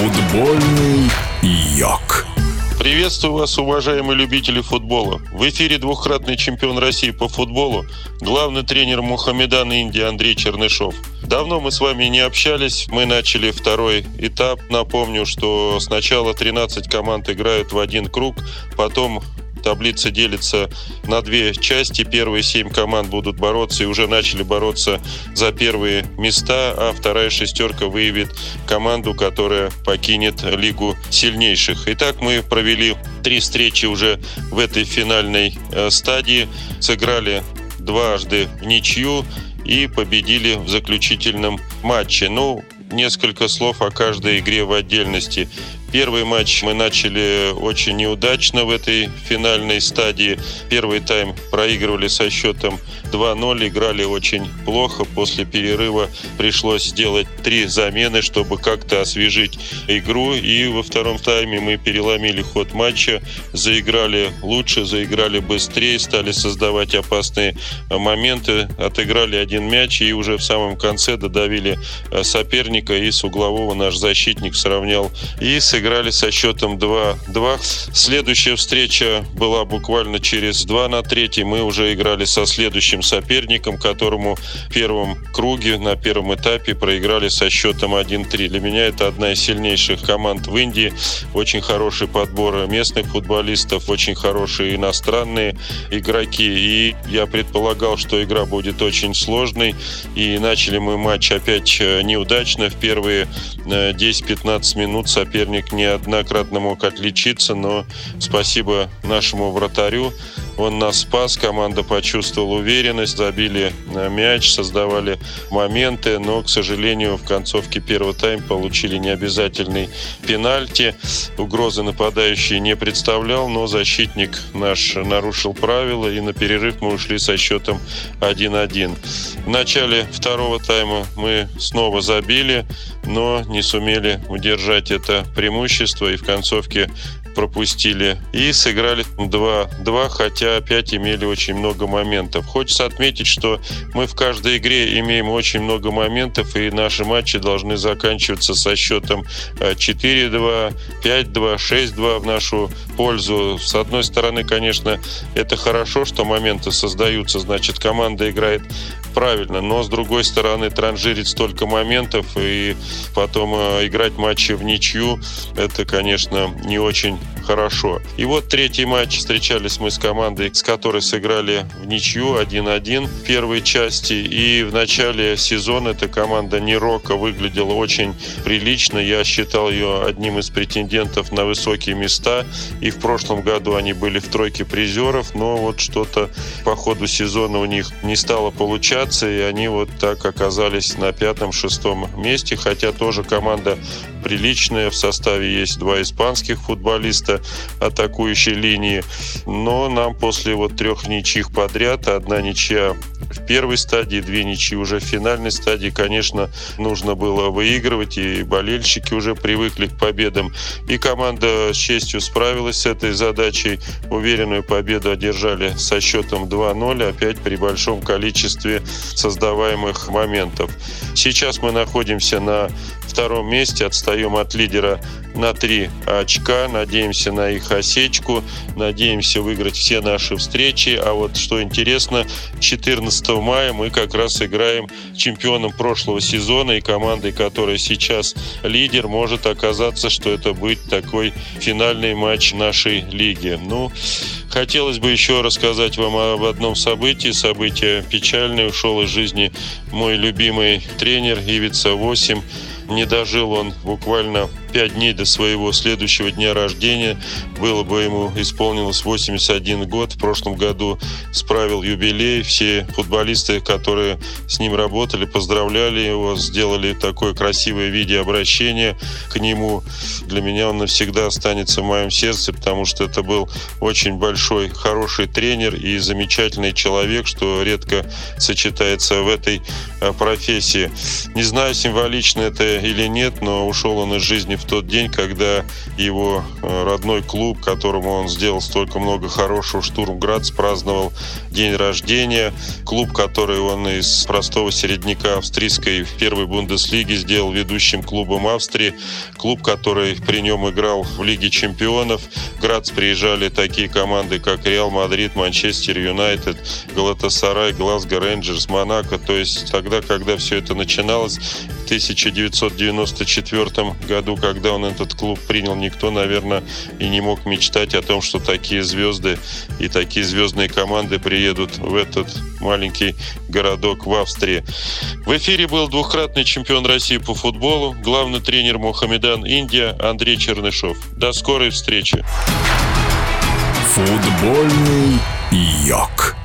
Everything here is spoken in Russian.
Футбольный йог. Приветствую вас, уважаемые любители футбола. В эфире двухкратный чемпион России по футболу, главный тренер Мухаммедан Индии Андрей Чернышов. Давно мы с вами не общались, мы начали второй этап. Напомню, что сначала 13 команд играют в один круг, потом Таблица делится на две части. Первые семь команд будут бороться и уже начали бороться за первые места, а вторая шестерка выявит команду, которая покинет Лигу сильнейших. Итак, мы провели три встречи уже в этой финальной э, стадии. Сыграли дважды в ничью и победили в заключительном матче. Ну, несколько слов о каждой игре в отдельности. Первый матч мы начали очень неудачно в этой финальной стадии. Первый тайм проигрывали со счетом 2-0, играли очень плохо. После перерыва пришлось сделать три замены, чтобы как-то освежить игру. И во втором тайме мы переломили ход матча, заиграли лучше, заиграли быстрее, стали создавать опасные моменты, отыграли один мяч и уже в самом конце додавили соперника. И с углового наш защитник сравнял и сыграли сыграли со счетом 2-2. Следующая встреча была буквально через 2 на 3. Мы уже играли со следующим соперником, которому в первом круге, на первом этапе проиграли со счетом 1-3. Для меня это одна из сильнейших команд в Индии. Очень хороший подбор местных футболистов, очень хорошие иностранные игроки. И я предполагал, что игра будет очень сложной. И начали мы матч опять э, неудачно. В первые 10-15 э, минут соперник неоднократно мог отличиться, но спасибо нашему вратарю. Он нас спас, команда почувствовала уверенность, забили мяч, создавали моменты, но, к сожалению, в концовке первого тайма получили необязательный пенальти. Угрозы нападающий не представлял, но защитник наш нарушил правила, и на перерыв мы ушли со счетом 1-1. В начале второго тайма мы снова забили, но не сумели удержать это преимущество и в концовке пропустили и сыграли 2-2, хотя опять имели очень много моментов. Хочется отметить, что мы в каждой игре имеем очень много моментов, и наши матчи должны заканчиваться со счетом 4-2, 5-2, 6-2 в нашу пользу. С одной стороны, конечно, это хорошо, что моменты создаются, значит, команда играет правильно, но с другой стороны транжирить столько моментов и потом э, играть матчи в ничью, это, конечно, не очень хорошо. И вот третий матч встречались мы с командой, с которой сыграли в ничью 1-1 в первой части. И в начале сезона эта команда Нерока выглядела очень прилично. Я считал ее одним из претендентов на высокие места. И в прошлом году они были в тройке призеров, но вот что-то по ходу сезона у них не стало получаться, и они вот так оказались на пятом-шестом месте, хотя тоже команда приличная, в составе есть два испанских футболиста атакующей линии, но нам после вот трех ничьих подряд, одна ничья в первой стадии, две ничьи уже в финальной стадии, конечно, нужно было выигрывать, и болельщики уже привыкли к победам. И команда с честью справилась с этой задачей. Уверенную победу одержали со счетом 2-0, опять при большом количестве создаваемых моментов. Сейчас мы находимся на втором месте, отстаем от лидера на три очка. Надеемся на их осечку, надеемся выиграть все наши встречи. А вот что интересно, 14 мая мы как раз играем чемпионом прошлого сезона и командой, которая сейчас лидер, может оказаться, что это будет такой финальный матч нашей лиги. Ну, Хотелось бы еще рассказать вам об одном событии. Событие печальное. Ушел из жизни мой любимый тренер Ивица 8. Не дожил он буквально пять дней до своего следующего дня рождения. Было бы ему исполнилось 81 год. В прошлом году справил юбилей. Все футболисты, которые с ним работали, поздравляли его, сделали такое красивое видеообращение к нему. Для меня он навсегда останется в моем сердце, потому что это был очень большой, хороший тренер и замечательный человек, что редко сочетается в этой э, профессии. Не знаю, символично это или нет, но ушел он из жизни в тот день, когда его э, родной клуб, которому он сделал столько много хорошего, Штурмград, праздновал день рождения. Клуб, который он из простого середняка австрийской первой Бундеслиги сделал ведущим клубом Австрии. Клуб, который при нем играл в Лиге чемпионов. Грац приезжали такие команды, как Реал Мадрид, Манчестер Юнайтед, Галатасарай, Глазго Рейнджерс, Монако. То есть тогда, когда все это начиналось, в 1994 году, когда он этот клуб принял, никто, наверное, и не мог мечтать о том, что такие звезды и такие звездные команды приедут в этот маленький городок в Австрии. В эфире был двухкратный чемпион России по футболу, главный тренер Мухаммедан Индия Андрей Чернышов. До скорой встречи. Футбольный йог.